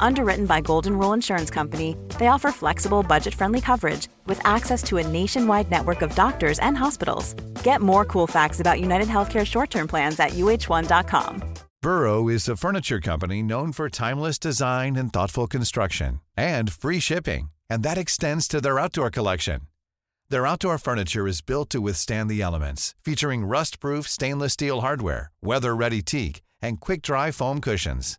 Underwritten by Golden Rule Insurance Company, they offer flexible, budget friendly coverage with access to a nationwide network of doctors and hospitals. Get more cool facts about United Healthcare short term plans at uh1.com. Burrow is a furniture company known for timeless design and thoughtful construction and free shipping, and that extends to their outdoor collection. Their outdoor furniture is built to withstand the elements, featuring rust-proof stainless steel hardware, weather-ready teak, and quick-dry foam cushions.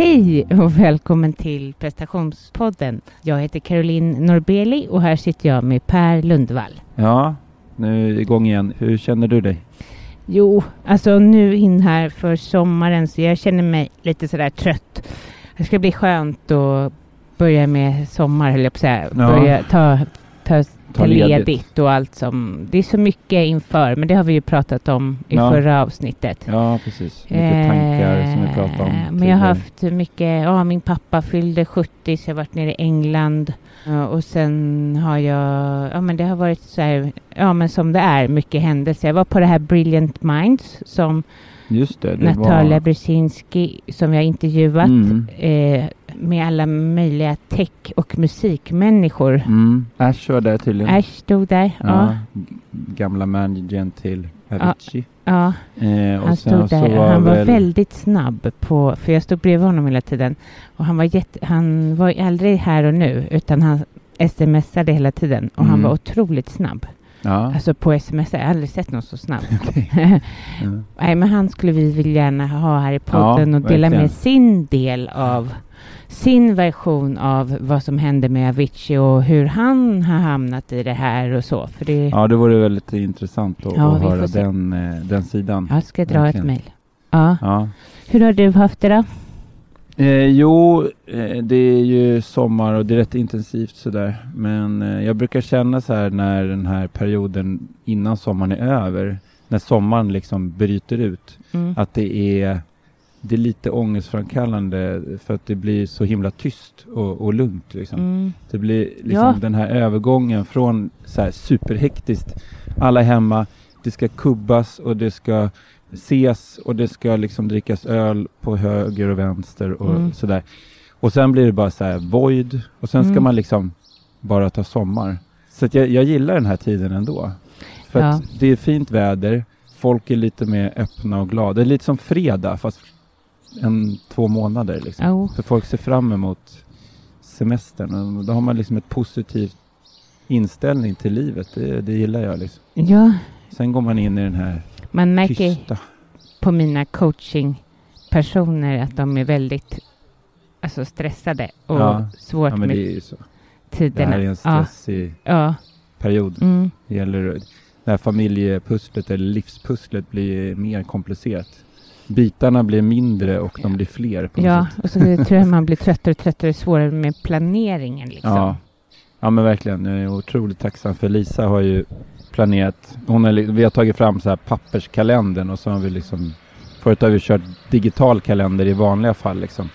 Hej och välkommen till prestationspodden. Jag heter Caroline Norbeli och här sitter jag med Per Lundvall. Ja, nu är det igång igen. Hur känner du dig? Jo, alltså nu in här för sommaren så jag känner mig lite sådär trött. Det ska bli skönt att börja med sommar, höll jag på att säga. Ja. Börja ta, ta, ta ledigt. ledigt och allt som... Det är så mycket inför, men det har vi ju pratat om i Ja. förra avsnittet. Ja, precis. Mycket tankar som vi pratade om. Eh, Men jag har haft mycket, ja min pappa fyllde 70 så jag har varit nere i England. Ja, och sen har jag, ja men det har varit så här, ja men som det är, mycket händelser. Jag var på det här Brilliant Minds som Just det, det Natalia var... Brzezinski som jag intervjuat Mm. eh, med alla möjliga tech och musikmänniskor. Mm. Ash var där tydligen. Ash stod där, ja. Ja, gamla managern till Avicii. ja. Eh, och Han stod där. var han var väl... väldigt snabb på, för jag stod bredvid honom hela tiden. Och han var jätte, han var aldrig här och nu, utan han smsade hela tiden. Och han Mm. var otroligt snabb. Ja, Alltså på sms, jag har aldrig sett någon så snabb. okej. Ja. Nej, men han skulle vi väl gärna ha här i podden Ja, och dela verkligen. med sin del av sin version av vad som hände med Avicii och hur han har hamnat i det här och så. För det, ja, det vore väldigt intressant att, Ja, att höra den, eh, den sidan. jag ska dra verkligen. ett mejl. Ja. Ja. Hur har du haft det då? Eh, jo, eh, det är ju sommar och det är rätt intensivt sådär. Men eh, jag brukar känna så här när den här perioden innan sommaren är över, när sommaren liksom bryter ut, Mm. att det är, det är lite ångestframkallande för att det blir så himla tyst och, och lugnt. Liksom. Mm. Det blir liksom Ja. den här övergången från så här superhektiskt, alla hemma, det ska kubbas och det ska ses och det ska liksom drickas öl på höger och vänster och Mm. sådär. Och sen blir det bara så här void och sen ska Mm. man liksom bara ta sommar. Så jag, jag gillar den här tiden ändå. För Ja. att det är fint väder, folk är lite mer öppna och glada. Det är lite som fredag fast en två månader liksom. Jo. För folk ser fram emot semestern. Och då har man liksom ett positivt inställning till livet. Det, det gillar jag liksom. Ja, Sen går man in i den här man märker tysta. på mina coachingpersoner att de är väldigt alltså, stressade och Ja. svårt Ja, men med det så. Det tiderna. här är en stressig ja. period. Mm. Det gäller det här familjepusslet eller livspusslet blir mer komplicerat. Bitarna blir mindre och de blir fler. På ja, sätt. och så tror jag man blir tröttare och tröttare, svårare med planeringen. Liksom. Ja. ja, men verkligen. Jag är otroligt tacksam för Lisa har ju planerat. Hon li- vi har tagit fram så här papperskalendern och så har vi liksom Förut har vi kört digital kalender i vanliga fall liksom.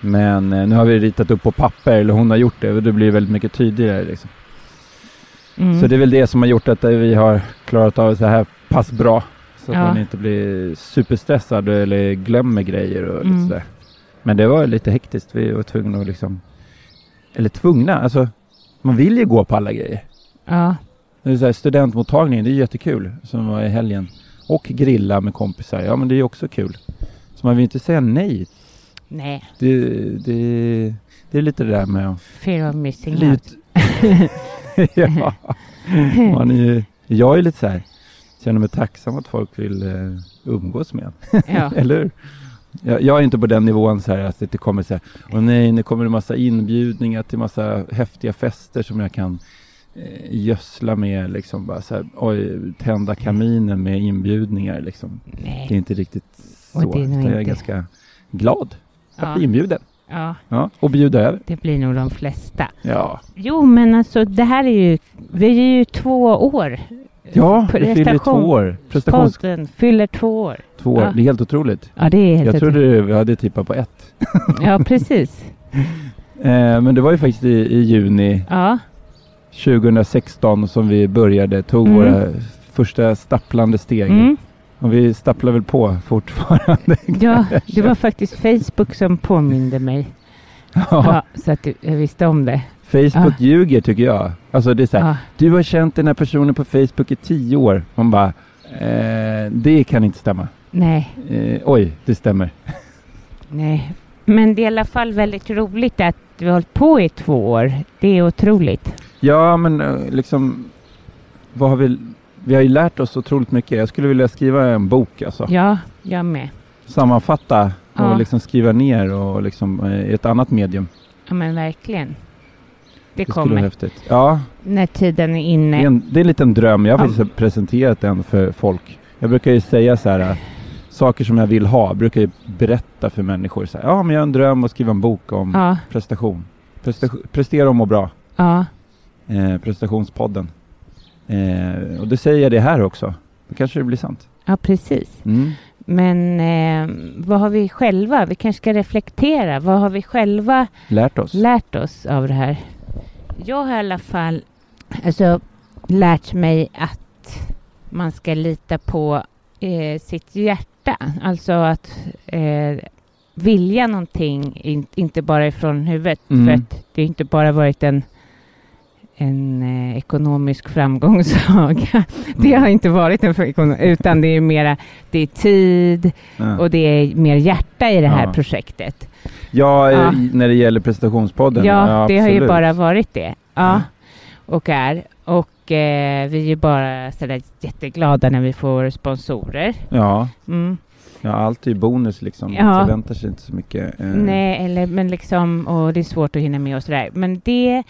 Men eh, nu har vi ritat upp på papper, eller hon har gjort det och det blir väldigt mycket tydligare liksom. Mm. Så det är väl det som har gjort att vi har klarat av det så här pass bra. Så att Ja. man inte blir superstressad eller glömmer grejer och Mm. lite sådär. Men det var lite hektiskt. Vi var tvungna att liksom... Eller tvungna, alltså. Man vill ju gå på alla grejer. ja. Det är så här, studentmottagningen, det är jättekul. Som var i helgen. Och grilla med kompisar. Ja men det är ju också kul. Så man vill inte säga nej. Nej, Det, det, det är lite det där med fear of missing out. Ja. Man är ju, jag är lite så här, känner mig tacksam att folk vill eh, umgås med. Ja. Eller hur? Jag, jag är inte på den nivån så här att det kommer så här, åh nej, nu kommer det massa inbjudningar till massa häftiga fester som jag kan eh, gödsla med liksom bara så här, oj, tända kaminen med inbjudningar liksom. Det är Nej. inte riktigt Och så, det är nog jag är inte- ganska glad att Ja. bli inbjuden. ja, Ja, och bjuda över. det blir nog de flesta. Ja, Jo, men alltså det här är ju, vi är ju två år. Ja det fyller två år. Prestations fyller två år. Två år. Ja. Det är helt otroligt. Ja, det är helt Jag otroligt. trodde vi hade tippat på ett. Ja, precis. Eh, men det var ju faktiskt i, i juni Ja, 2016 som vi började, tog Mm. våra första stapplande steg. mm. Och vi stapplar väl på fortfarande. ja, det var faktiskt Facebook som påminde mig. Ja. Ja, så att jag visste om det. Facebook ljuger tycker jag. Alltså det är så här, Ja, du har känt den här personen på Facebook i tio år. Man bara, eh, det kan inte stämma. nej, Eh, oj, det stämmer. nej. Men det är i alla fall väldigt roligt att vi har hållit på i två år. Det är otroligt. Ja, men eh, liksom, vad har vi, vi har ju lärt oss otroligt mycket. Jag skulle vilja skriva en bok alltså. Ja, jag med. Sammanfatta och Ja. liksom skriva ner och liksom eh, i ett annat medium. Ja, men verkligen. Det Det kommer häftigt. Ja, när tiden är det inne. är, en, det är en liten dröm. Jag har Ja. faktiskt presenterat den för folk. Jag brukar ju säga så här, eh, saker som jag vill ha, brukar jag berätta för människor. Så här, ja, men jag har en dröm att skriva en bok om Ja, prestation. Prestation. Prestera och må bra. ja, Eh, prestationspodden. Eh, och det säger jag det här också. Då kanske det blir sant. ja, precis. Mm. Men eh, vad har vi själva? Vi kanske ska reflektera. Vad har vi själva Lärt oss. lärt oss av det här? Jag har i alla fall alltså, lärt mig att man ska lita på eh, sitt hjärta. Alltså att eh, vilja någonting, in, inte bara ifrån huvudet. Mm. För att det har inte bara varit en, en eh, ekonomisk framgångssaga. Det har inte varit en utan det är mera, det är tid Ja. och det är mer hjärta i det här Ja. projektet. Ja, eh, Ja. när det gäller prestationspodden. Ja, det har ju bara varit det. Ja, Ja. och är. Och eh, vi är ju bara sådär jätteglada när vi får sponsorer. Ja, Mm. ja, allt är ju bonus liksom. Ja. Man förväntar sig inte så mycket. eh, Nej, eller, men liksom, och det är svårt att hinna med och sådär. Men det,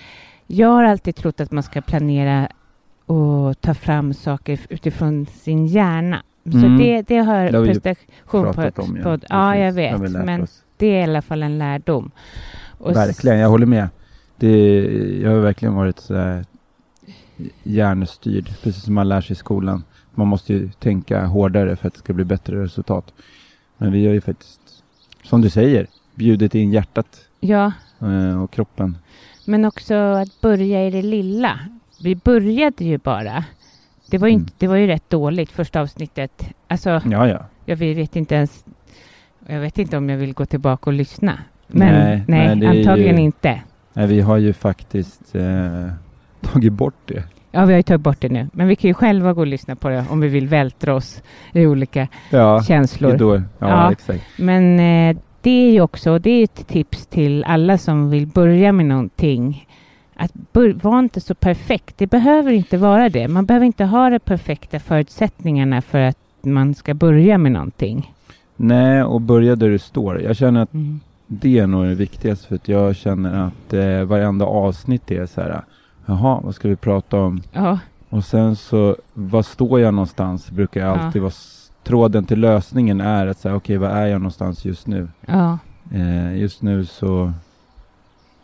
jag har alltid trott att man ska planera och ta fram saker utifrån sin hjärna. Så Mm. det, det har Det har prestation på, om. på, Precis, ja, jag vet. Men oss. det är i alla fall en lärdom. Och Verkligen, jag håller med. Det, jag har verkligen varit så här hjärnstyrd, precis som man lär sig i skolan. Man måste ju tänka hårdare för att det ska bli bättre resultat. Men vi har ju faktiskt, som du säger, bjudit in hjärtat Ja, eh, och kroppen. Men också att börja i det lilla. Vi började ju bara. Det var ju, Mm. inte, det var ju rätt dåligt första avsnittet. Alltså, Ja, ja. jag vet inte ens... Jag vet inte om jag vill gå tillbaka och lyssna. Men Nej, nej, nej, antagligen ju- inte. Nej, vi har ju faktiskt eh, tagit bort det. Ja, vi har ju tagit bort det nu. Men vi kan ju själva gå och lyssna på det om vi vill vältra oss i olika Ja, känslor. Då, ja, Ja. exakt. Men eh, det är ju också, det är ett tips till alla som vill börja med någonting. Att bör, var inte så perfekt. Det behöver inte vara det. Man behöver inte ha de perfekta förutsättningarna för att man ska börja med någonting. Nej, och börja där du står. Jag känner att Mm. det är nog det viktigaste för att jag känner att eh, varenda avsnitt är så här. Jaha, vad ska vi prata om? Ja, Och sen så, var står jag någonstans? Brukar jag Ja. alltid vara s- tråden till lösningen är att säga okej, var är jag någonstans just nu? ja, Eh, just nu så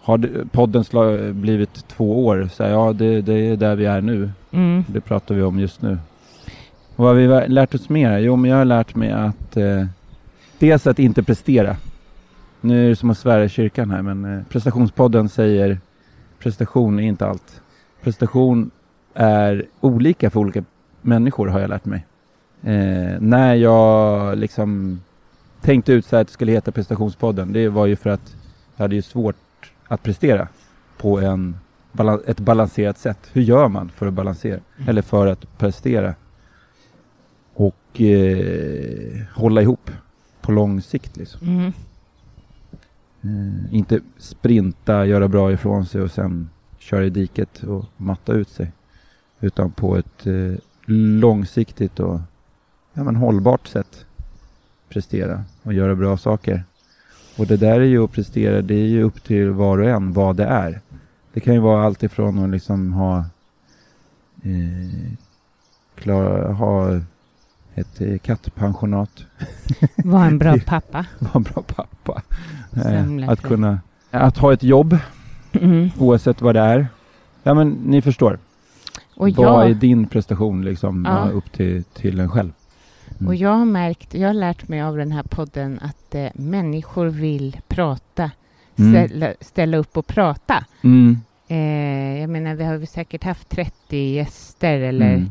har det, podden sla, blivit två år. Så här, ja, det, det är där vi är nu. mm, Det pratar vi om just nu. Och vad har vi lärt oss mer? Jo, men jag har lärt mig att eh, dels att inte prestera. Nu är det som att svära i kyrkan här, men eh, prestationspodden säger prestation är inte allt. Prestation är olika för olika människor har jag lärt mig. Eh, när jag liksom tänkte ut så här att det skulle heta prestationspodden, det var ju för att jag hade ju svårt att prestera på en ett balanserat sätt. Hur gör man för att balansera? Eller för att prestera? Och eh, hålla ihop på lång sikt liksom. mm, Eh, inte sprinta, göra bra ifrån sig och sen köra i diket och matta ut sig. Utan på ett eh, långsiktigt och ja, men hållbart sätt prestera och göra bra saker. Och det där är ju att prestera, det är ju upp till var och en vad det är. Det kan ju vara allt ifrån att liksom ha eh, klara, ha ett eh, kattpensionat var en bra pappa. vara en bra pappa. Eh, att kunna att ha ett jobb Mm. oavsett vad det är. Ja men ni förstår. Och, vad är jag, din prestation liksom ja, upp till, till en själv? Mm. och jag har märkt, jag har lärt mig av den här podden att eh, människor vill prata, Mm. ställa, ställa upp och prata. Mm. Eh, jag menar, vi har säkert haft 30 gäster eller Mm.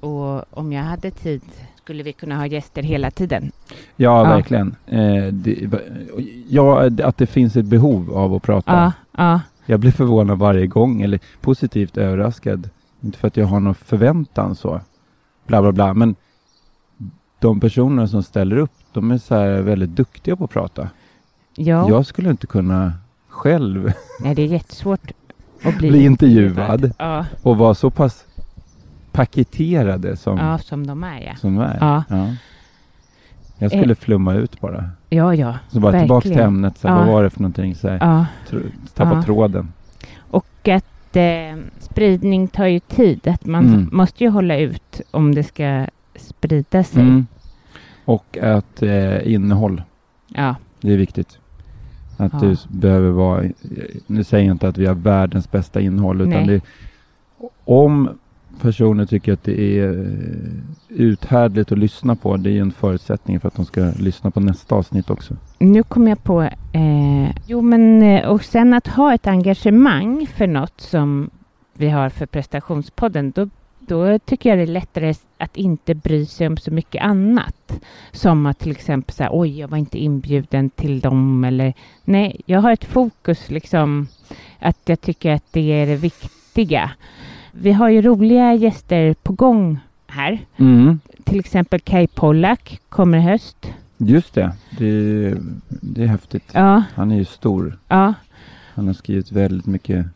och om jag hade tid skulle vi kunna ha gäster hela tiden. Ja, Ja. verkligen. Eh, det, ja, att det finns ett behov av att prata. Ja, ja, Jag blir förvånad varje gång, eller positivt överraskad. Inte för att jag har någon förväntan så, bla bla bla, men de personer som ställer upp, de är så väldigt duktiga på att prata. ja. Jag skulle inte kunna själv Nej, det är jättesvårt att bli, bli intervjuad Ja, och vara så pass paketerade som, ja, som de är ja. som är. Ja. Jag skulle flumma ut bara. Ja, ja. Så bara tillbaka till ämnet, så här, Ja. vad var det för någonting? Så här, Ja. tappa Ja. tråden. Och att eh, spridning tar ju tid. Att man Mm. måste ju hålla ut om det ska sprida sig. Mm. Och att eh, innehåll, Ja, det är viktigt. Att Ja. du behöver vara, nu säger jag inte att vi har världens bästa innehåll, utan det, om personer tycker att det är eh, uthärdligt att lyssna på, det är ju en förutsättning för att de ska lyssna på nästa avsnitt också. nu kom jag på... Eh, jo, men eh, och sen att ha ett engagemang för något som vi har för prestationspodden. Då, då tycker jag det är lättare att inte bry sig om så mycket annat. Som att till exempel säga oj, jag var inte inbjuden till dem eller nej, jag har ett fokus liksom att jag tycker att det är det viktiga. Vi har ju roliga gäster på gång här. Mm. Till exempel Kai Pollak kommer i höst. Just det, det, det är häftigt. Ja, Han är ju stor. ja, Han har skrivit väldigt mycket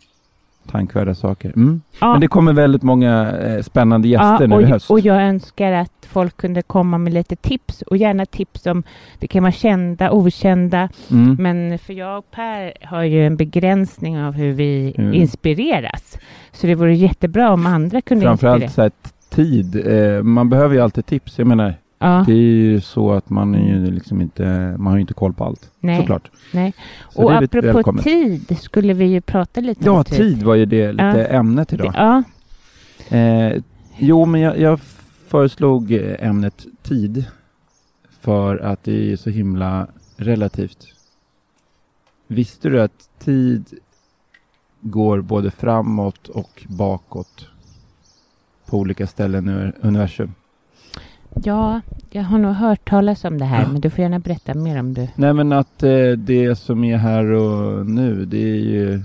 tankvärda saker. Mm. ja. Men det kommer väldigt många eh, spännande gäster nu och, i höst. och jag önskar att folk kunde komma med lite tips och gärna tips om det kan vara kända, okända. mm. Men för jag och Per har ju en begränsning av hur vi Mm. inspireras. Så det vore jättebra om andra kunde Framförallt inspirera. så här, t- tid. Eh, man behöver ju alltid tips. Jag menar, Ja, det är ju så att man är ju liksom inte, man har ju inte koll på allt. nej, Såklart. nej. Så och apropå välkommet. tid skulle vi ju prata lite Ja, om tid var ju det lite Ja. ämnet idag. Ja, Eh, jo, men jag, jag föreslog eh, ämnet tid för att det är så himla relativt. Visste du att tid går både framåt och bakåt på olika ställen i universum? Ja, jag har nog hört talas om det här, men du får gärna berätta mer om du... Nej, men att eh, det som är här och nu, det är ju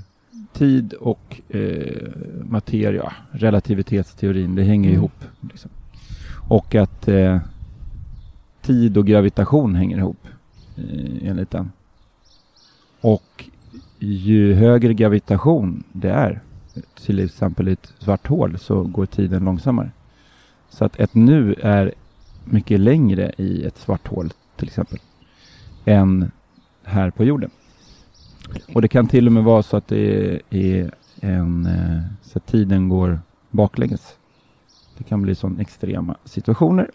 tid och eh, materia, relativitetsteorin, det hänger Mm. ihop. Liksom. Och att eh, tid och gravitation hänger ihop, eh, enligt den. och ju högre gravitation det är, till exempel i ett svart hål, så går tiden långsammare. Så att ett nu är mycket längre i ett svart hål till exempel än här på jorden. Och det kan till och med vara så att det är en, eh, så att tiden går baklänges. Det kan bli sådana extrema situationer.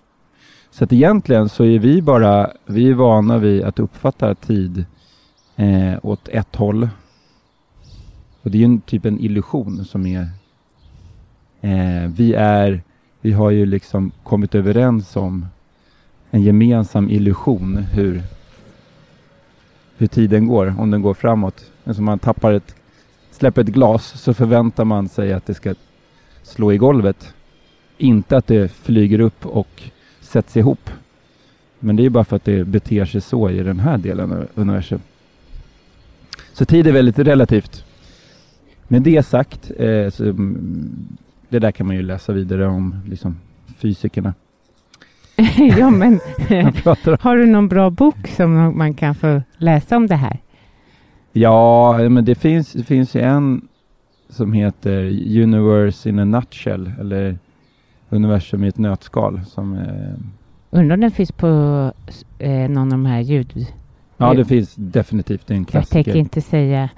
Så att egentligen så är vi bara, vi är vana vid att uppfatta tid eh, åt ett håll. Och det är ju en typ en illusion som är, eh, vi är, vi har ju liksom kommit överens om en gemensam illusion hur, hur tiden går, om den går framåt. Men som man tappar ett, släpper ett glas så förväntar man sig att det ska slå i golvet. Inte att det flyger upp och sätts ihop. Men det är bara för att det beter sig så i den här delen av universum. Så tid är väldigt relativt. Med det sagt, eh, så, mm, det där kan man ju läsa vidare om liksom, fysikerna. ja, men har du någon bra bok som man kan få läsa om det här? Ja, men det finns, det finns en som heter Universe in a nutshell, eller Universum i ett nötskal. Som, eh, Undrar om den finns på eh, någon av de här ljud... ja, det finns definitivt, det är en Jag tänker klassiker. inte säga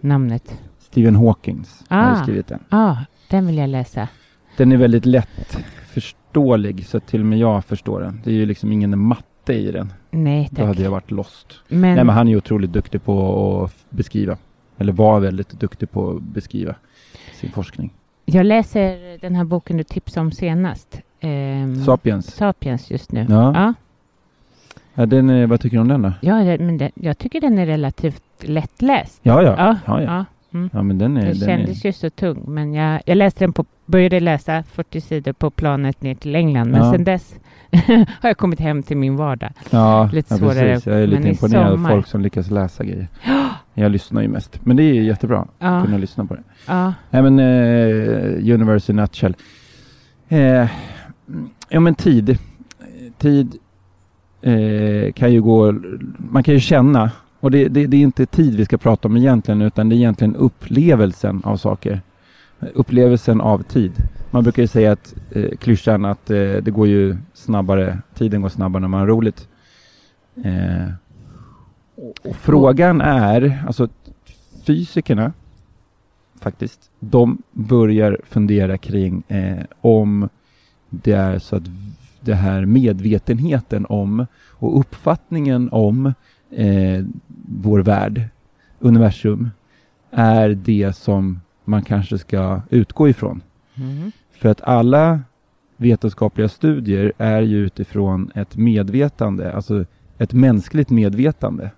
namnet. Stephen Hawkings har Ah. ju skrivit den. Ja, ah, den vill jag läsa. Den är väldigt lätt förståelig, så till och med jag förstår den. Det är ju liksom ingen matte i den. Nej, Då tack. hade jag varit lost. Men, Nej, men han är ju otroligt duktig på att beskriva. Eller var väldigt duktig på att beskriva sin forskning. jag läser den här boken du tipsade om senast. Ehm, Sapiens. Sapiens just nu. Ja. ja. Ja, den är, vad tycker du om den då? Ja, det- men det, jag tycker den är relativt lättläst. Ja, ja. Ja, ja, ja. Mm. ja men den är... Den kändes är ju så tung, men jag, jag läste den på, började läsa 40 sidor på planet ner till England, men Ja. sedan dess har jag kommit hem till min vardag. ja, lite ja, svårare, precis. Jag är lite men imponerad av folk som lyckas läsa grejer. Jag lyssnar ju mest. Men det är jättebra att Ja, kunna lyssna på det. ja, Nej men eh, Universe in nutshell. Eh, ja men tid. Tid eh, kan ju gå, man kan ju känna. Och det, det, det är inte tid vi ska prata om egentligen utan det är egentligen upplevelsen av saker. Upplevelsen av tid. Man brukar ju säga att eh, klyschan att eh, det går ju snabbare, tiden går snabbare när man har roligt. Eh, och, frågan är, alltså fysikerna faktiskt, de börjar fundera kring eh, om det är så att det här medvetenheten om och uppfattningen om eh, vår värld, universum, är det som man kanske ska utgå ifrån. Mhm. För att alla vetenskapliga studier är ju utifrån ett medvetande, alltså ett mänskligt medvetande.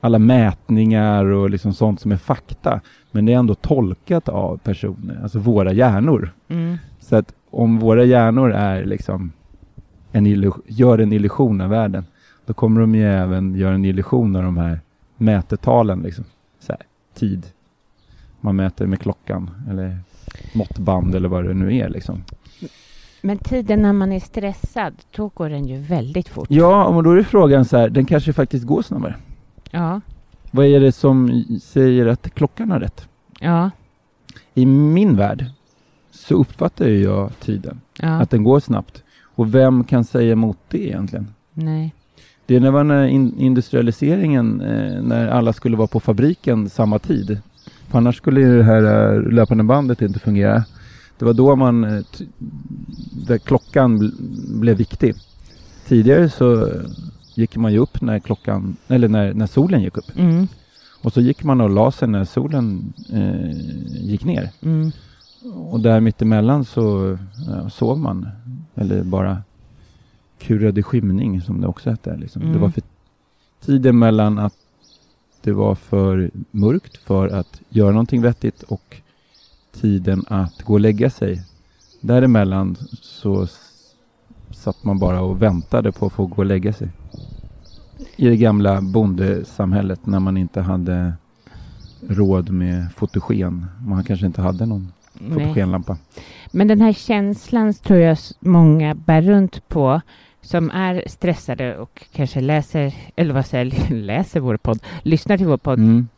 Alla mätningar och liksom sånt som är fakta, men det är ändå tolkat av personer, alltså våra hjärnor. mm. Så att om våra hjärnor är liksom en gör en illusion av världen, då kommer de ju även göra en illusion av de här mätetalen, liksom. Så här, tid. Man mäter med klockan eller måttband eller vad det nu är liksom. Men tiden när man är stressad, då går den ju väldigt fort. Ja, och då är frågan så här, den kanske faktiskt går snabbare. Ja, Vad är det som säger att klockan har rätt? ja, I min värld så uppfattar jag tiden, ja. att den går snabbt. Och vem kan säga emot det egentligen? Nej. Det var när in industrialiseringen, eh, när alla skulle vara på fabriken samma tid. För annars skulle det här eh, löpande bandet inte fungera. Det var då man, eh, där klockan bl- blev viktig. Tidigare så eh, gick man ju upp när klockan, eller när, när solen gick upp. Mm, Och så gick man och la sig när solen eh, gick ner. mm, Och där mittemellan så ja, sov man. Eller bara kurade skymning som det också hette. Liksom. Det Mm. var för tiden mellan att det var för mörkt för att göra någonting vettigt och tiden att gå och lägga sig. Däremellan så satt man bara och väntade på att få gå och lägga sig. I det gamla bondesamhället när man inte hade råd med fotogen. Man kanske inte hade någon fotogenlampa. Men den här känslan tror jag många bär runt på som är stressade och kanske läser, eller vad säger läser vår podd, lyssnar till vår podd. Mm.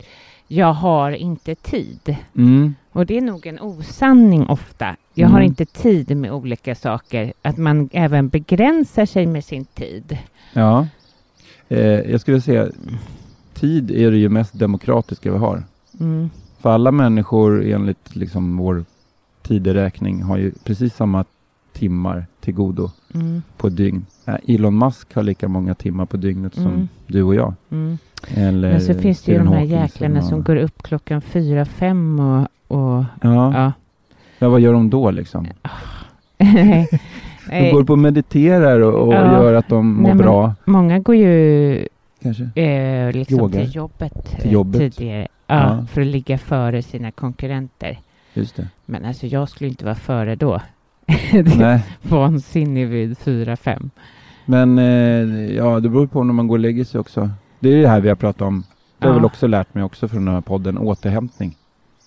Jag har inte tid. Mm. Och det är nog en osanning ofta. Jag har Mm. inte tid med olika saker. Att man även begränsar sig med sin tid. Ja. Eh, jag skulle säga, tid är det ju mest demokratiska vi har. Mm. För alla människor enligt liksom vår tideräkning har ju precis samma timmar till godo Mm. på dygn. Elon Musk har lika många timmar på dygnet som Mm. du och jag. Mm. Eller Men så finns det ju de här jäklarna som går upp klockan fyra, fem och... och Ja. ja. ja, vad gör de då liksom? De går på och mediterar och, och Ja. gör att de mår Nej, bra. Många går ju Kanske. eh, liksom Yoga. till jobbet, Till eh, jobbet. tidigare. Ja, Ja. För att ligga före sina konkurrenter. Men alltså jag skulle inte vara före då. Nej, Vansinnig vid fyra, fem. men eh, ja, det beror på när man går och lägger sig också. Det är det här vi har pratat om. Det har Ja. väl också lärt mig också från den här podden, återhämtning.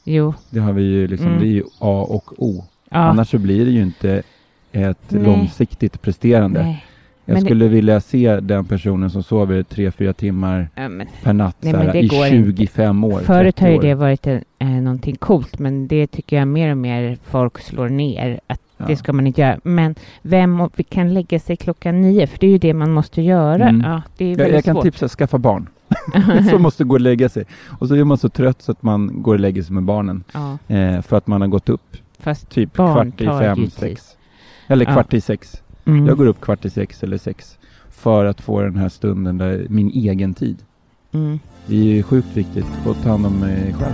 Jo. Det har vi ju liksom, Mm. det är ju A och O. Ja. Annars så blir det ju inte ett Nej. långsiktigt presterande. Nej. Jag Men det- skulle vilja se den personen som sover tre, fyra timmar Ja, men per natt Nej, så men här, det i går 25 år. Förut 30 har ju det varit en, eh, någonting coolt, men det tycker jag mer och mer folk slår ner. Att Ja. Det ska man inte göra. Men vem och- vi kan lägga sig klockan nio, för det är ju det man måste göra. Mm. Ja, det är Jag, jag kan svårt. tipsa, skaffa barn. som måste gå och lägga sig. Och så är man så trött så att man går och lägger sig med barnen. Ja, Eh, för att man har gått upp fast typ kvart i fem, sex. Eller Ja. kvart i sex. mm. Jag går upp kvart i sex eller sex. För att få den här stunden där min egen tid. Mm. Det är ju sjukt viktigt att ta hand om mig själv.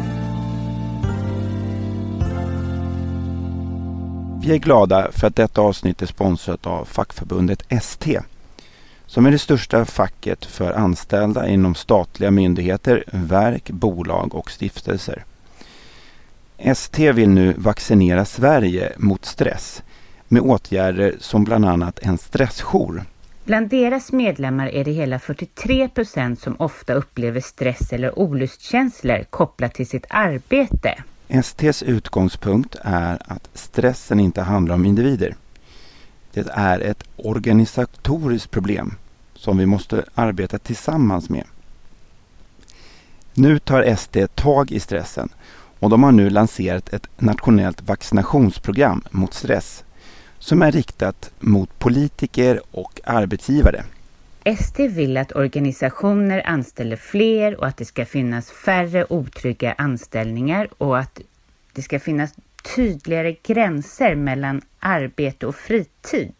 Vi är glada för att detta avsnitt är sponsrat av fackförbundet ST som är det största facket för anställda inom statliga myndigheter, verk, bolag och stiftelser. ST vill nu vaccinera Sverige mot stress med åtgärder som bland annat en stressjour. Bland deras medlemmar är det hela 43 procent som ofta upplever stress eller olustkänslor kopplat till sitt arbete. STs utgångspunkt är att stressen inte handlar om individer. Det är ett organisatoriskt problem som vi måste arbeta tillsammans med. Nu tar ST tag i stressen och de har nu lanserat ett nationellt vaccinationsprogram mot stress som är riktat mot politiker och arbetsgivare. ST vill att organisationer anställer fler och att det ska finnas färre otrygga anställningar och att det ska finnas tydligare gränser mellan arbete och fritid.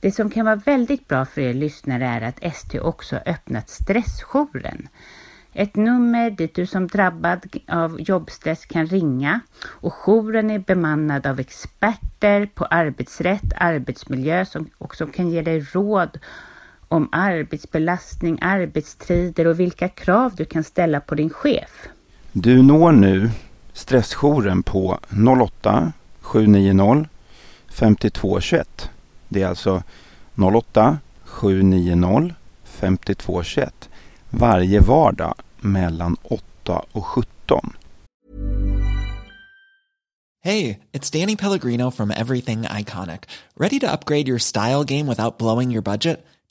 Det som kan vara väldigt bra för er lyssnare är att ST också har öppnat stressjouren. Ett nummer dit du som drabbad av jobbstress kan ringa och jouren är bemannad av experter på arbetsrätt, arbetsmiljö som, och som kan ge dig råd om arbetsbelastning, arbetstider och vilka krav du kan ställa på din chef. Du når nu stressjouren på 08 790 5221. Det är alltså 08 790 5221 varje vardag mellan 8 och 17. Hey, it's Danny Pellegrino from Everything Iconic. Ready to upgrade your style game without blowing your budget?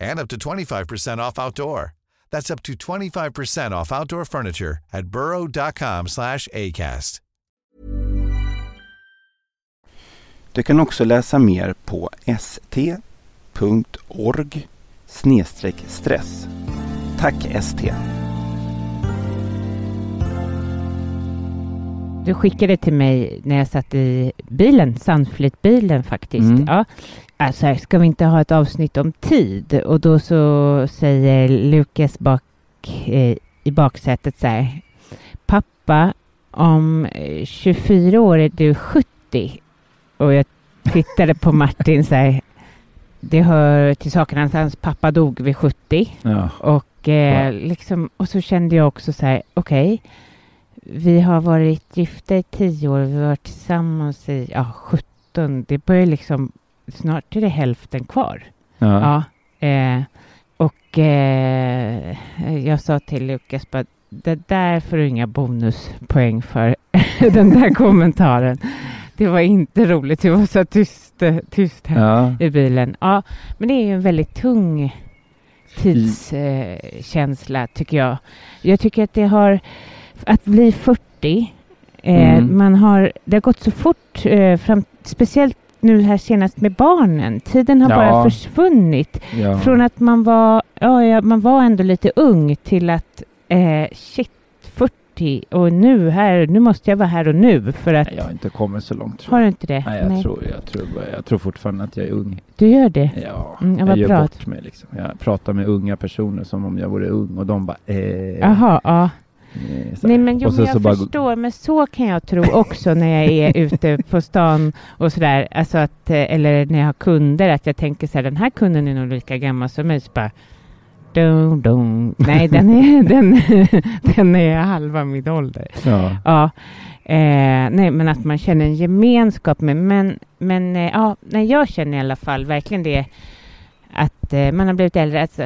and up to 25% off outdoor. That's up to 25% off outdoor furniture at burrow.com slash ACAST. Du kan också läsa mer på st.org stress. Tack ST! Du skickade till mig när jag satt i bilen, Sandflytbilen faktiskt. Mm. Ja. Alltså, ska vi inte ha ett avsnitt om tid? Och då så säger Lukas bak, eh, i baksätet så här. Pappa, om eh, 24 år är du 70. Och jag tittade på Martin så här. Det hör till saken att hans pappa dog vid 70. Ja. Och, eh, liksom, och så kände jag också så här, okej. Vi har varit gifta i 10 år, vi har varit tillsammans i ja, 17. Det börjar liksom, snart är det hälften kvar. Ja. Ja, eh, och eh, jag sa till Lukas bara, det där får du inga bonuspoäng för, den där kommentaren. Det var inte roligt, det var så tyst, eh, tyst här Ja. i bilen. Ja, men det är ju en väldigt tung tidskänsla, eh, tycker jag. Jag tycker att det har, att bli 40, eh, Mm. man har, det har gått så fort, eh, fram, speciellt nu här senast med barnen. Tiden har Ja. bara försvunnit. Ja. Från att man var, ja, man var ändå lite ung till att eh, shit, 40 och nu här, nu måste jag vara här och nu för att... Jag har inte kommit så långt. Har du inte det? Nej, jag, Nej. Tror, jag, tror, jag tror fortfarande att jag är ung. Du gör det? Ja, Mm, ja, jag gör bra. bort mig liksom. Jag pratar med unga personer som om jag vore ung och de bara eh, Jaha, ja. Här. Nej men jo, men jag bara- förstår, men så kan jag tro också när jag är ute på stan och sådär, alltså att, eh, eller när jag har kunder, att jag tänker så här, den här kunden är nog lika gammal som mig, så bara dun, dun. Nej, den är, den, den är halva min ålder. Ja. Ja. Eh, nej, men att man känner en gemenskap med, men, men eh, ja, nej, jag känner i alla fall verkligen det att eh, man har blivit äldre. Alltså,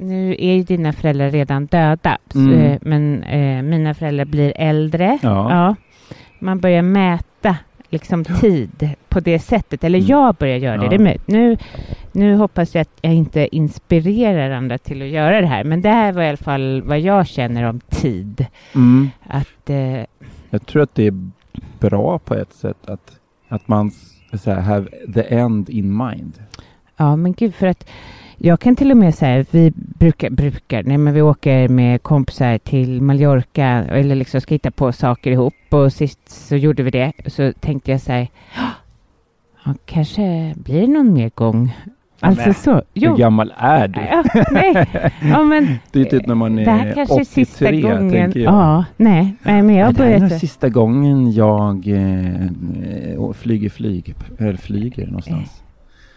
nu är ju dina föräldrar redan döda, Mm. eh, men eh, mina föräldrar blir äldre. Ja. Man börjar mäta liksom tid på det sättet, eller Mm. jag börjar göra det. Ja. det möjligt. nu, nu hoppas jag att jag inte inspirerar andra till att göra det här, men det här var i alla fall vad jag känner om tid. Mm. Att eh, Jag tror att det är bra på ett sätt att, att man så här, have the end in mind. Ja, men gud, för att jag kan till och med säga, vi brukar, brukar, nej men vi åker med kompisar till Mallorca eller liksom ska hitta på saker ihop och sist så gjorde vi det. Så tänkte jag så här, ja, kanske blir det någon mer gång. Alltså men, så. Jo. Hur gammal är du? Ja, nej. Ja, men, det är typ när man det här är kanske är 83, sista gången. tänker jag. Ja, nej, nej, men jag Nej, det här är nog började... sista gången jag eh, flyger flyg, eller flyger någonstans.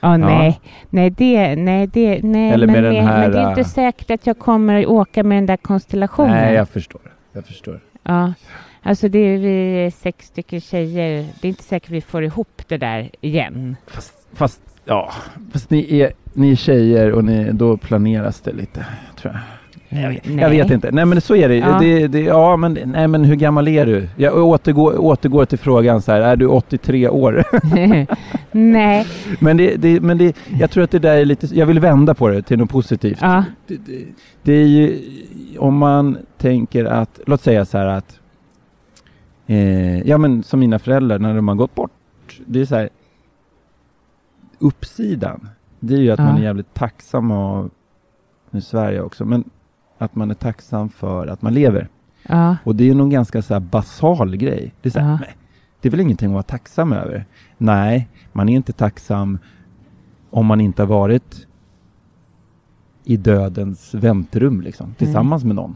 Ja, nej, nej, det, nej, det, nej, Eller men, med den nej, men det är här, inte äh, säkert att jag kommer åka med den där konstellationen. Nej, jag förstår. Jag förstår. Ja, alltså det är vi sex stycken tjejer. Det är inte säkert vi får ihop det där igen. Fast, fast ja, fast ni är, ni är tjejer och ni, då planeras det lite, tror jag. Jag vet, jag vet inte. Nej men så är det. Ja. det, det ja, men, nej, men hur gammal är du? Jag återgår, återgår till frågan så här, är du 83 år? Nej. men det, det, men det, jag tror att det där är lite, jag vill vända på det till något positivt. Ja. Det, det, det är ju, om man tänker att, låt säga så här att, eh, ja men som mina föräldrar när de har gått bort, det är så här, uppsidan, det är ju att Ja. man är jävligt tacksam av, nu jag också, men att man är tacksam för att man lever. Ja. Och det är nog ganska så basal grej. Det är, så här, Ja. nej, det är väl ingenting att vara tacksam över? Nej, man är inte tacksam om man inte har varit i dödens väntrum liksom, tillsammans med någon.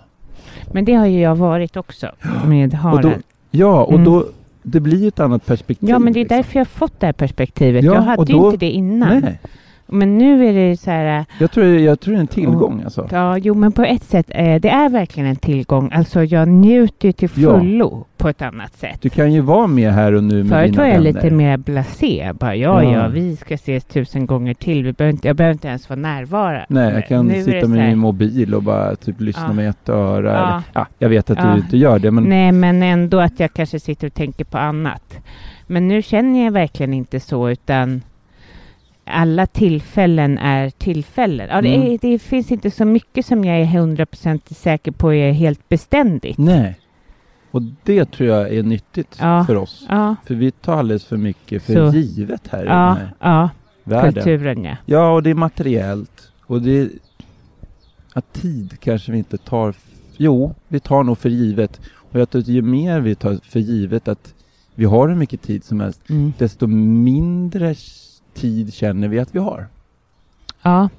Men det har ju jag varit också med Och Harald. då, ja, och Mm. då, det blir ju ett annat perspektiv. ja, men det är liksom. därför jag har fått det här perspektivet. Ja, jag hade och ju då- inte det innan. Nej. Men nu är det så här... Jag tror, jag tror det är en tillgång alltså. Ja, jo, men på ett sätt, eh, det är verkligen en tillgång. Alltså, jag njuter ju till Ja. fullo på ett annat sätt. Du kan ju vara med här och nu med Förut dina var jag vänner. lite mer blasé. Bara, ja, ja, Ja. vi ska ses tusen gånger till. Vi behöver inte, jag behöver inte ens vara närvarande. Nej, jag kan Nu sitta med min mobil och bara typ lyssna Ja. med ett öra. Ja. Ja, jag vet att Ja. du inte gör det, men Nej, men ändå att jag kanske sitter och tänker på annat. Men nu känner jag verkligen inte så, utan alla tillfällen är tillfällen. Ja, det, Mm. är, det finns inte så mycket som jag är hundraprocentigt säker på är helt beständigt. nej. Och det tror jag är nyttigt Ja. för oss. Ja, För vi tar alldeles för mycket för Så. givet här i ja, den här världen. kulturen ja. Ja, och det är materiellt. Och det är... Att tid kanske vi inte tar... Jo, vi tar nog för givet. Och jag tror att ju mer vi tar för givet att vi har hur mycket tid som helst, Mm. desto mindre tid känner vi att vi har. Ja,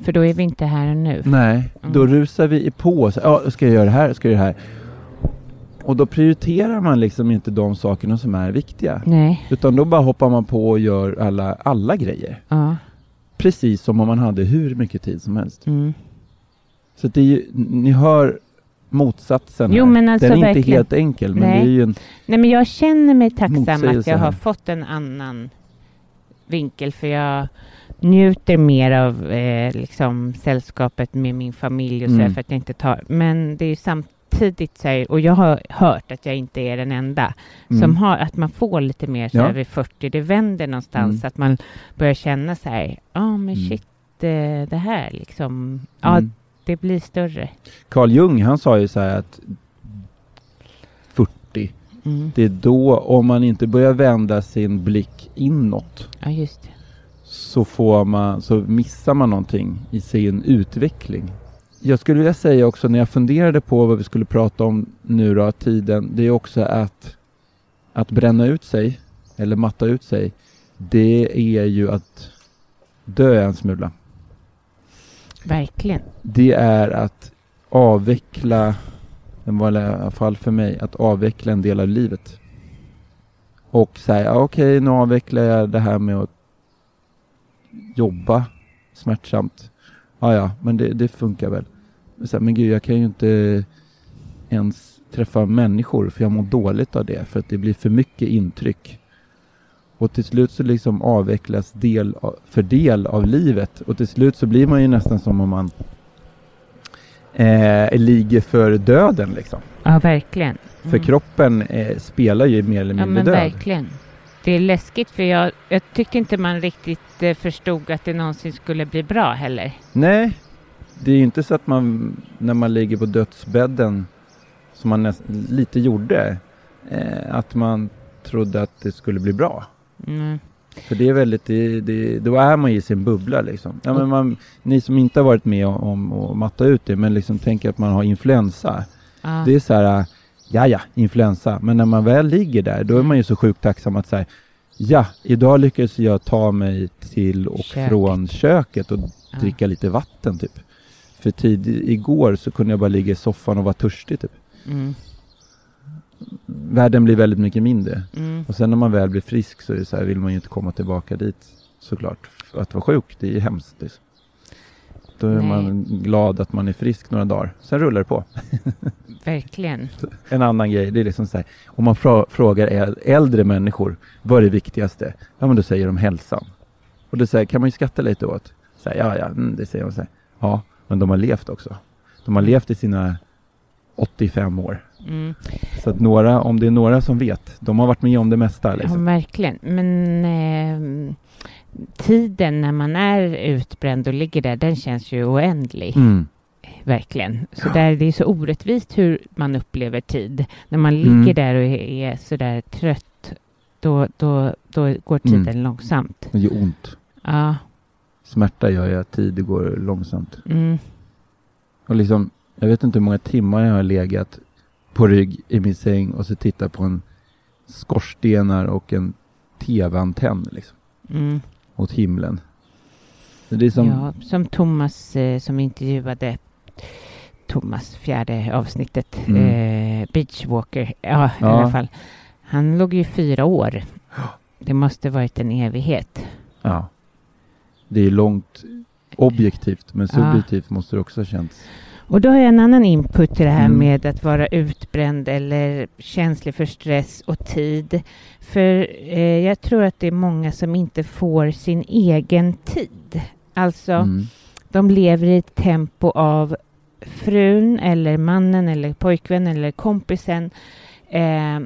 för då är vi inte här och nu. Nej, då Mm. rusar vi på. Så, ja, ska jag göra det här? Ska jag göra det här? Och då prioriterar man liksom inte de sakerna som är viktiga. Nej. Utan då bara hoppar man på och gör alla, alla grejer. Ja. Precis som om man hade hur mycket tid som helst. Mm. Så det är ju, ni hör motsatsen Jo, men alltså Den är inte verkligen. helt enkel, men Nej. det är ju en... Nej, men jag känner mig tacksam att jag har fått en annan vinkel, för jag njuter mer av eh, liksom, sällskapet med min familj och så, Mm. för att jag inte tar... Men det är samtidigt så här, och jag har hört att jag inte är den enda, Mm. som har att man får lite mer så här Ja. vid 40, det vänder någonstans, Mm. att man börjar känna så här, ja men Mm. shit, det, det här liksom, ja, Mm. det blir större. Carl Jung, han sa ju så här att 40, Mm. det är då, om man inte börjar vända sin blick inåt, Ja, just det. så, får man, så missar man någonting i sin utveckling. Jag skulle vilja säga också när jag funderade på vad vi skulle prata om nu då, tiden, det är också att, att bränna ut sig, eller matta ut sig, det är ju att dö en smula. Verkligen. Det är att avveckla, den var i alla fall för mig, att avveckla en del av livet. Och säga, ja, okej nu avvecklar jag det här med att jobba smärtsamt. Ja, ja, men det, det funkar väl. Men, så här, men gud, jag kan ju inte ens träffa människor för jag mår dåligt av det för att det blir för mycket intryck. Och till slut så liksom avvecklas del av, för del av livet och till slut så blir man ju nästan som om man eh, ligger för döden liksom. Ja, verkligen. För Mm. kroppen eh, spelar ju mer eller Ja, mindre men död. verkligen. Det är läskigt för jag, jag tyckte inte man riktigt eh, förstod att det någonsin skulle bli bra heller. Nej, det är ju inte så att man när man ligger på dödsbädden som man näst, lite gjorde, eh, att man trodde att det skulle bli bra. Mm. För det är väldigt, det, det, då är man i sin bubbla liksom. Ja, men man, ni som inte har varit med om att matta ut det, men liksom tänker att man har influensa. Ja. Det är så här, ja ja, influensa. Men när man väl ligger där, då är man ju så sjukt tacksam att säga Ja, idag lyckades jag ta mig till och Köket. från köket och Ja. dricka lite vatten typ. För tid, igår så kunde jag bara ligga i soffan och vara törstig typ. Mm. Världen blir väldigt mycket mindre. Mm. Och sen när man väl blir frisk så är det så här, vill man ju inte komma tillbaka dit såklart. Att vara sjuk, det är ju hemskt. Liksom. Då är Nej. man glad att man är frisk några dagar. Sen rullar det på. Verkligen. En annan grej, det är liksom så här, om man frå- frågar äl- äldre människor, vad är det viktigaste? Ja, men då säger de hälsan. Och det kan man ju skratta lite åt. Så här, ja, ja, mm, det säger de så här. Ja, men de har levt också. De har levt i sina 85 år. Mm. Så att några, om det är några som vet, de har varit med om det mesta. Ja, Liksom. verkligen. Men eh, tiden när man är utbränd och ligger där, den känns ju oändlig. Mm. Verkligen. Så där, det är så orättvist hur man upplever tid. När man Mm. ligger där och är, är så där trött, då, då, då går tiden Mm. långsamt. Det gör ont. Ja. Smärta gör ju att tid går långsamt. Mm. Och liksom, jag vet inte hur många timmar jag har legat på rygg i min säng och så tittat på en skorstenar och en tv-antenn liksom, Mm. mot himlen. Så det är som, Ja, som Thomas eh, som intervjuade Thomas, fjärde avsnittet, Mm. eh, Beachwalker, ja, i Ja. alla fall. Han låg ju fyra år. Det måste varit en evighet. ja. det är långt objektivt men Ja. subjektivt måste det också ha känts. Och då har jag en annan input till det här Mm. med att vara utbränd eller känslig för stress och tid. För eh, jag tror att det är många som inte får sin egen tid. Alltså, Mm. de lever i ett tempo av frun eller mannen eller pojkvännen eller kompisen eh,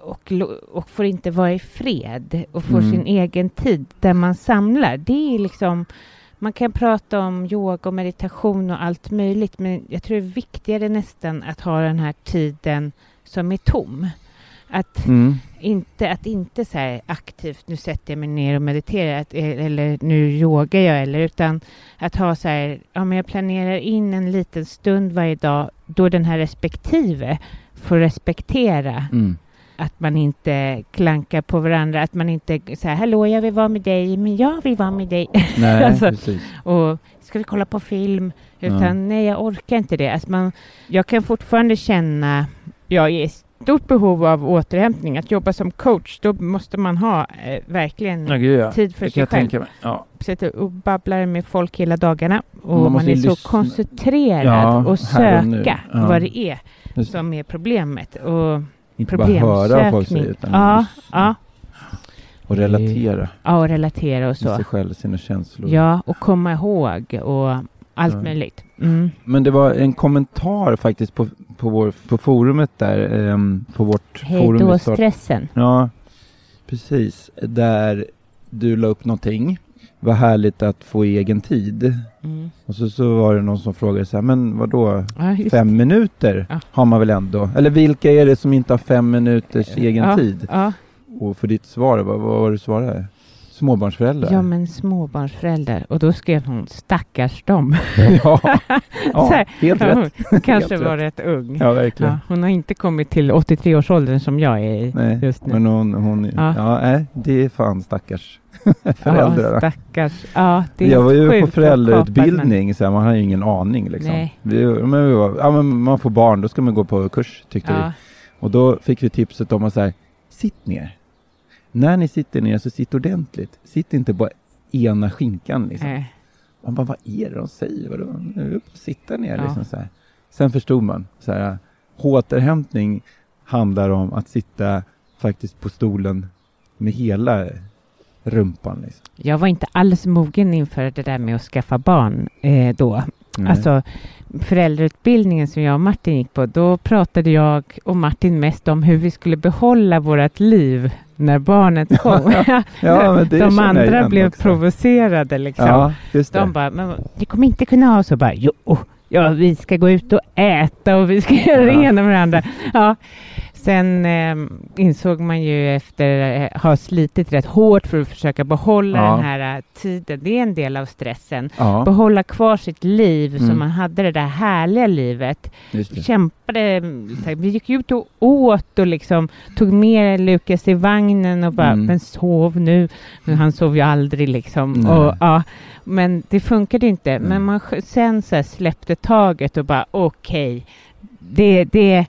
och, och får inte vara i fred och får Mm. sin egen tid där man samlar. Det är liksom man kan prata om yoga och meditation och allt möjligt men jag tror det är viktigare nästan att ha den här tiden som är tom. Att Mm. inte, att inte så här aktivt, nu sätter jag mig ner och mediterar, att, eller nu yogar jag, eller, utan att ha så här, ja men jag planerar in en liten stund varje dag då den här respektive får respektera Mm. Att man inte klankar på varandra, att man inte säger hallå jag vill vara med dig, men jag vill vara med dig. Nej, Alltså, och ska vi kolla på film? Utan Ja. nej, jag orkar inte det. Alltså man, jag kan fortfarande känna, jag är i stort behov av återhämtning. Att jobba som coach, då måste man ha eh, verkligen gud, ja. tid för Det sig själv. mig. Ja. Sitter och babblar med folk hela dagarna och Man man, är ju så lyssna. koncentrerad Ja, och här och söka Ja. vad det är som är problemet. Och Inte bara höra vad folk säger utan Ja, ja, Och relatera ja, och relatera och så. sig själv sina känslor. Ja, och komma ihåg och allt Ja. möjligt. Mm. Men det var en kommentar faktiskt på, på, vår, på forumet där, ehm, på vårt Hej forum. då stressen. Ja, precis. Där du la upp någonting. Vad härligt att få egen tid. Mm. Och så, så var det någon som frågade så här, men vad då? Ja, Fem minuter Ja. har man väl ändå? Eller vilka är det som inte har fem minuters egen ja, tid? Ja. Och för ditt svar, vad, vad var du svarade? Småbarnsföräldrar? ja, men småbarnsföräldrar. Och då skrev hon stackars dem. ja, ja här, helt rätt. Kanske Helt var rätt. rätt ung. Ja, verkligen. Ja, hon har inte kommit till 83-årsåldern som jag är Nej, just nu. men hon, hon ja. Ja. nej, det är fan stackars ja, föräldrar. stackars. Ja, det är jag var ju på föräldrautbildning, så här, man har ju ingen aning liksom. Vi, men vi var, ja, men man får barn, då ska man gå på kurs tyckte kapad. vi. Och då fick vi tipset om att säga, sitt ner. När ni sitter ner så sitt ordentligt. Sitt inte på ena skinkan Ja, liksom. nej. Man bara, vad är det de säger? Vadå? Sitta ner Ja. liksom så här. Sen förstod man, så här, återhämtning handlar om att sitta faktiskt på stolen med hela rumpan. Liksom. Jag var inte alls mogen inför det där med att skaffa barn eh, då. Nej. Alltså föräldrautbildningen som jag och Martin gick på, då pratade jag och Martin mest om hur vi skulle behålla vårt liv när barnet kom. Ja, men det De andra blev också. provocerade liksom. Ja. De bara, men vi kommer inte kunna ha så bara, jo, ja, vi ska gå ut och äta och vi ska göra Ja. ena med det andra. Ja. Sen eh, insåg man ju efter att ha slitit rätt hårt för att försöka behålla Ja. den här eh, tiden, det är en del av stressen. Ja, Behålla kvar sitt liv Mm. så man hade det där härliga livet. Kämpade, vi gick ut och åt och liksom tog med Lukas i vagnen och bara, Mm. men sov nu. Men han sov ju aldrig liksom. Och, ja, men det funkade inte. Mm. Men man sen så släppte taget och bara, okej, det, det,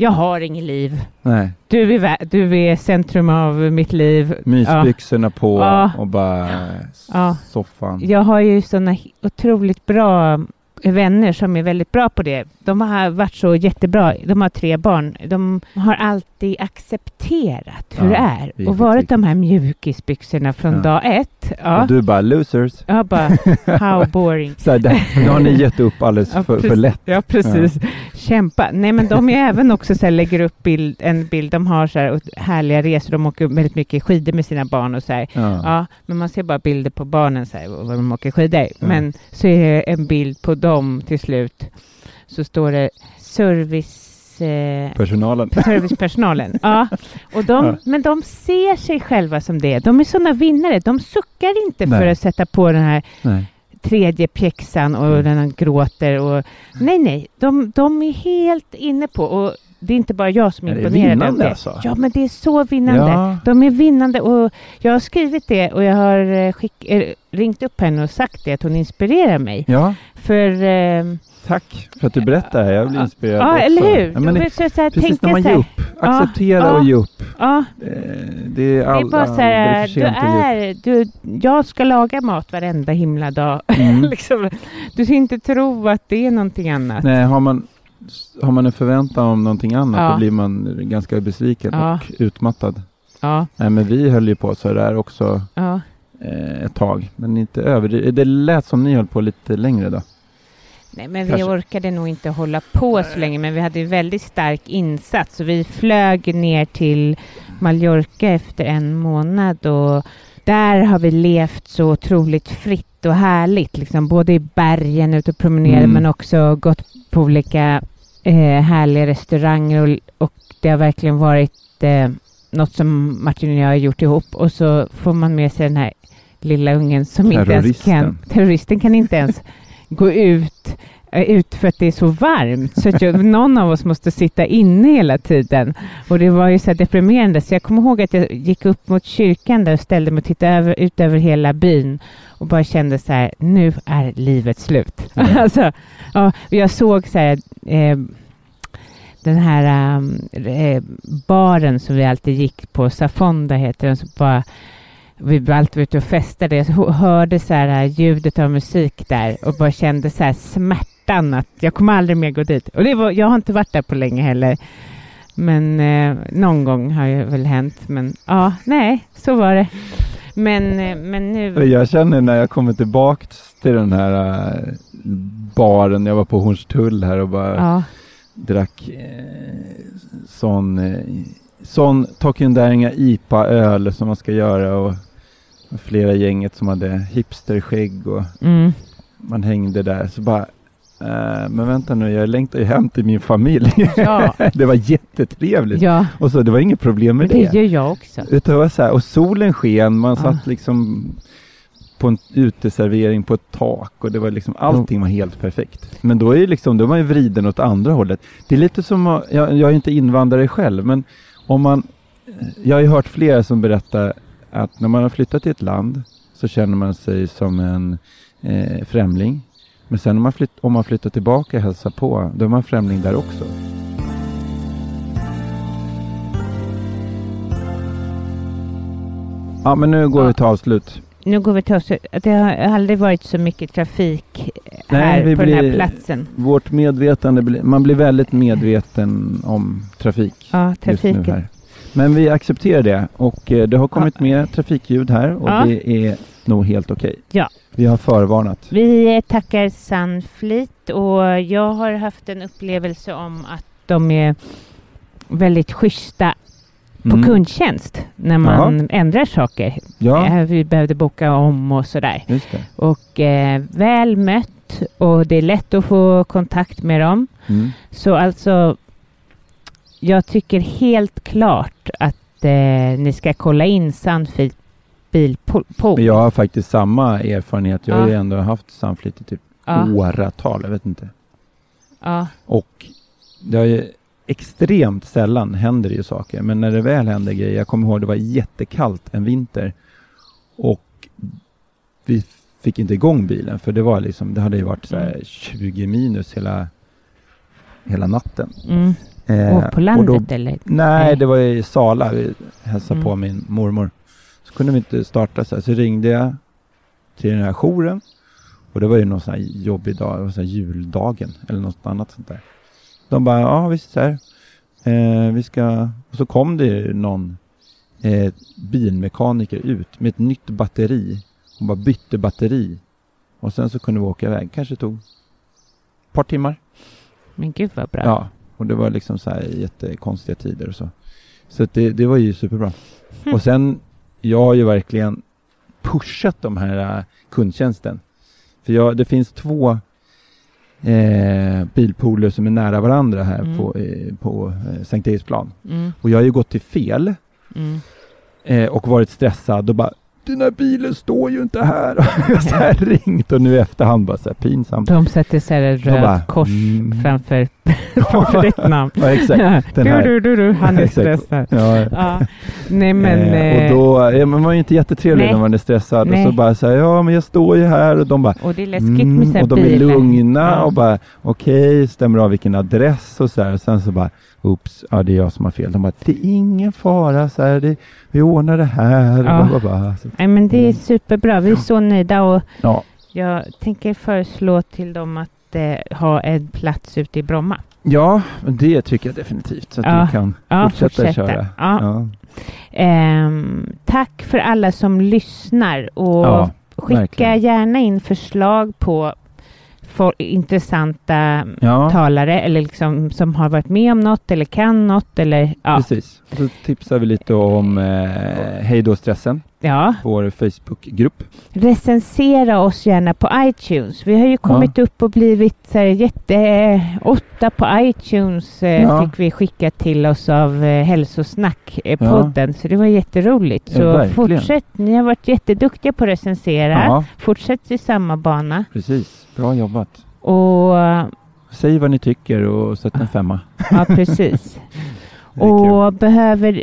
jag har inget liv. Nej. Du är, du är centrum av mitt liv. Ja. Mysbyxorna på Ja. och bara Ja. soffan. Jag har ju sådana otroligt bra vänner som är väldigt bra på det. De har varit så jättebra. De har tre barn. De har alltid accepterat hur Ja, det är och varit de här mjukisbyxorna från Ja. dag ett. Ja. Och du bara losers. Jag bara, how boring. Så här, där, nu har ni gett upp alldeles Ja, för, för precis. lätt. Ja, precis. Kämpa. Nej, men de är även också så här, lägger upp bild, en bild. De har så här härliga resor. De åker väldigt mycket skidor med sina barn och så här. Ja. Ja, men man ser bara bilder på barnen så här, och vad de åker skidor. Ja. Men så är det en bild på dem till slut. Så står det service... Eh, Personalen. servicepersonalen. ja. Och de, Ja. Men de ser sig själva som det. De är sådana vinnare. De suckar inte för Nej. att sätta på den här Nej. tredje pjäxan och Mm. den gråter. Och, nej, nej. De, de är helt inne på... Och det är inte bara jag som är Ja, det är imponerad vinnande det. alltså. Ja, men det är så vinnande. Ja. De är vinnande och jag har skrivit det och jag har eh, skick, eh, ringt upp henne och sagt det att hon inspirerar mig. Ja, För... Eh, tack för att du berättar. Jag blir inspirerad ja, också. eller hur? Ja, men det, så, så här, precis när man ger här, upp. Acceptera ja, och ge upp. Ja, Eh, det är, all, det är bara så här, du är, du, jag ska laga mat varenda himla dag. Mm. liksom, du ska inte tro att det är någonting annat. Nej, har man, har man en förväntan om någonting annat Ja. då blir man ganska besviken Ja. och utmattad. Ja, Nej, men vi höll ju på så där också ja. eh, ett tag, men inte över. Det, det lät som ni höll på lite längre då. Nej, men vi Kanske. orkade nog inte hålla på så länge, men vi hade en väldigt stark insats. Och vi flög ner till Mallorca efter en månad och där har vi levt så otroligt fritt och härligt, liksom både i bergen, ute och promenerat, Mm. men också gått på olika eh, härliga restauranger och, och det har verkligen varit eh, något som Martin och jag har gjort ihop. Och så får man med sig den här lilla ungen som inte ens kan... Terroristen. Kan inte ens gå ut ut för att det är så varmt. Så att jag, någon av oss måste sitta inne hela tiden. Och det var ju så deprimerande. Så jag kommer ihåg att jag gick upp mot kyrkan där och ställde mig och tittade över, ut över hela byn och bara kände så här, nu är livet slut. Ja. alltså, ja, jag såg så här, eh, den här um, eh, baren som vi alltid gick på, Safonda heter den, så bara vi var alltid ute och festade. Jag hö- hörde så här ljudet av musik där och bara kände så här smärtan att jag kommer aldrig mer gå dit. Och det var, jag har inte varit där på länge heller. Men eh, någon gång har det väl hänt. Men ja, nej, så var det. Men, eh, men nu... Jag känner när jag kommer tillbaka till den här eh, baren, jag var på Hornstull här och bara Ja, drack eh, sån, eh, sån Tokyo IPA-öl som man ska göra och, och flera gänget som hade hipsterskägg och mm, man hängde där så bara men vänta nu, jag längtar ju hem till min familj. Ja. det var jättetrevligt. ja, Och så, det var inget problem med det det. gör jag också. Utan var så här, och solen sken, man Ja. satt liksom på en uteservering på ett tak och det var liksom, allting var helt perfekt. Men då är ju liksom, då är man ju vriden åt andra hållet. Det är lite som, jag, jag är inte invandrare själv, men om man, jag har ju hört flera som berättar att när man har flyttat till ett land så känner man sig som en eh, främling. Men sen om man, flytt, om man flyttar tillbaka och hälsar på, då är man främling där också. Ja, men nu går Ja. vi till avslut. Nu går vi till oss. Det har aldrig varit så mycket trafik Nej, här på den här blir- platsen. Vårt medvetande, blir- man blir väldigt medveten om trafik. Ja, just nu trafiken. här. Men vi accepterar det och eh, det har kommit med trafikljud här och Ja. det är nog helt okej. Ja. Vi har förvarnat. Vi tackar Sunfleet och jag har haft en upplevelse om att de är väldigt schyssta på Mm. kundtjänst när man ändrar saker. Ja, Eh, Vi behövde boka om och sådär. Och eh, väl mött och det är lätt att få kontakt med dem. Mm. Så alltså, jag tycker helt klart att eh, ni ska kolla in Sunfleet bilpool. Men jag har faktiskt samma erfarenhet. Jag har Ja. ju ändå haft Sunfleet i typ Ja. åratal, jag vet inte. Ja, Och det har ju extremt sällan händer det ju saker. Men när det väl händer grejer, jag kommer ihåg det var jättekallt en vinter och vi fick inte igång bilen för det var liksom, det hade ju varit så här Mm. 20 minus hela, hela natten. mm. Eh, och på och landet då- eller? Nej, Nej. det var i Sala. Vi hälsade Mm. på min mormor. Så kunde vi inte starta så här. Så ringde jag till den här jouren. Och det var ju någon sån här jobbig dag. Det var så här juldagen eller något annat sånt där. De bara, ja visst så här. Eh, vi ska... Och så kom det någon eh, bilmekaniker ut med ett nytt batteri. Hon bara bytte batteri. Och sen så kunde vi åka iväg. Kanske tog ett par timmar. Men gud vad bra. Ja, och det var liksom så här jättekonstiga tider och så. Så det, det var ju superbra. Mm. Och sen, jag har ju verkligen pushat de här uh, kundtjänsten. För jag, det finns två eh, bilpooler som är nära varandra här Mm. på, eh, på eh, Sankt Eriksplan. Mm, Och jag har ju gått till fel mm, eh, och varit stressad och bara den här bilen står ju inte här. så här ringt och nu i efterhand bara så här pinsamt. De sätter så här ett rött bara, kors mm. framför, framför ditt namn. Ja, exakt. Den du, här. du, du, du, han är stressad. Ja. Ja. Nej men... eh, eh, och då, ja, man var ju inte jättetrevlig nej. när man är stressad. Nej. Och så bara så här, ja men jag står ju här och de bara och det är läskigt med så här och de är bilar. lugna Ja. och bara okej, stämmer av vilken adress och så här. Och sen så bara oops, ja det är jag som har fel. De bara det är ingen fara, så här, det, vi ordnar det här. Ja. Bla, bla, bla. Så, Nej men det är superbra. Vi är så nöjda och ja. jag tänker föreslå till dem att eh, ha en plats ute i Bromma. ja, det tycker jag definitivt. Så att Ja. du kan Ja, fortsätta, fortsätta. köra. Ja. Ehm, tack för alla som lyssnar och skicka verkligen. gärna in förslag på for, intressanta Ja. talare eller liksom som har varit med om något eller kan något eller ja. Precis. Så tipsar vi lite om eh, Hej då stressen, ja. vår Facebookgrupp. Recensera oss gärna på iTunes. Vi har ju kommit upp och blivit så här, jätte... Åtta på iTunes eh, Ja. fick vi skicka till oss av eh, Hälsosnack, eh, Ja. podden. Så det var jätteroligt. Ja, Så fortsätt. Ni har varit jätteduktiga på att recensera. Ja. Fortsätt i samma bana. Precis, bra jobbat. Och Säg vad ni tycker och sätt en femma. ja, precis. Och behöver,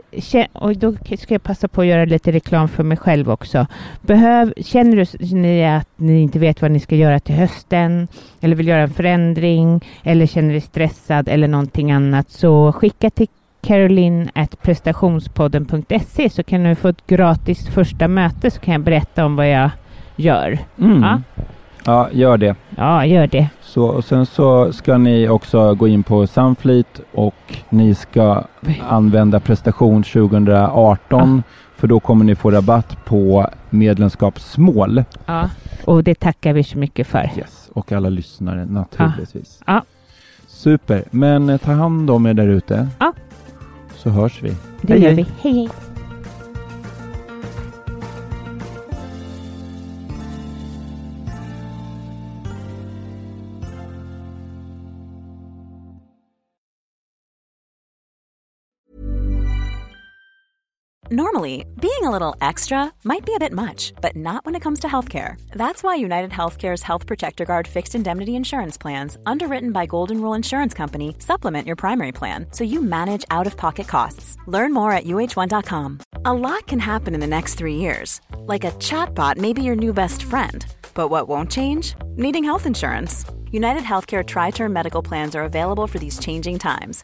och då ska jag passa på att göra lite reklam för mig själv också. Behöv, känner du ni att ni inte vet vad ni ska göra till hösten eller vill göra en förändring eller känner dig stressad eller någonting annat så skicka till Caroline at prestationspodden.se så kan du få ett gratis första möte så kan jag berätta om vad jag gör. Mm. Ja. Ja, gör det. Ja, gör det. Så, och sen så ska ni också gå in på Sunfleet och ni ska använda prestation 2018 för då kommer ni få rabatt på medlemskapsmål. Ja. Och det tackar vi så mycket för. Yes. Och alla lyssnare naturligtvis. Ja. Super, men eh, ta hand om er där ute. Ja. Så hörs vi. Det Hej, gör hej. vi. Hej, hej. Normally, being a little extra might be a bit much, but not when it comes to healthcare. That's why United Healthcare's Health Protector Guard fixed indemnity insurance plans, underwritten by Golden Rule Insurance Company, supplement your primary plan so you manage out of pocket costs. Learn more at uh1.com. A lot can happen in the next three years. Like a chatbot may be your new best friend. But what won't change? Needing health insurance. United Healthcare Tri Term Medical Plans are available for these changing times.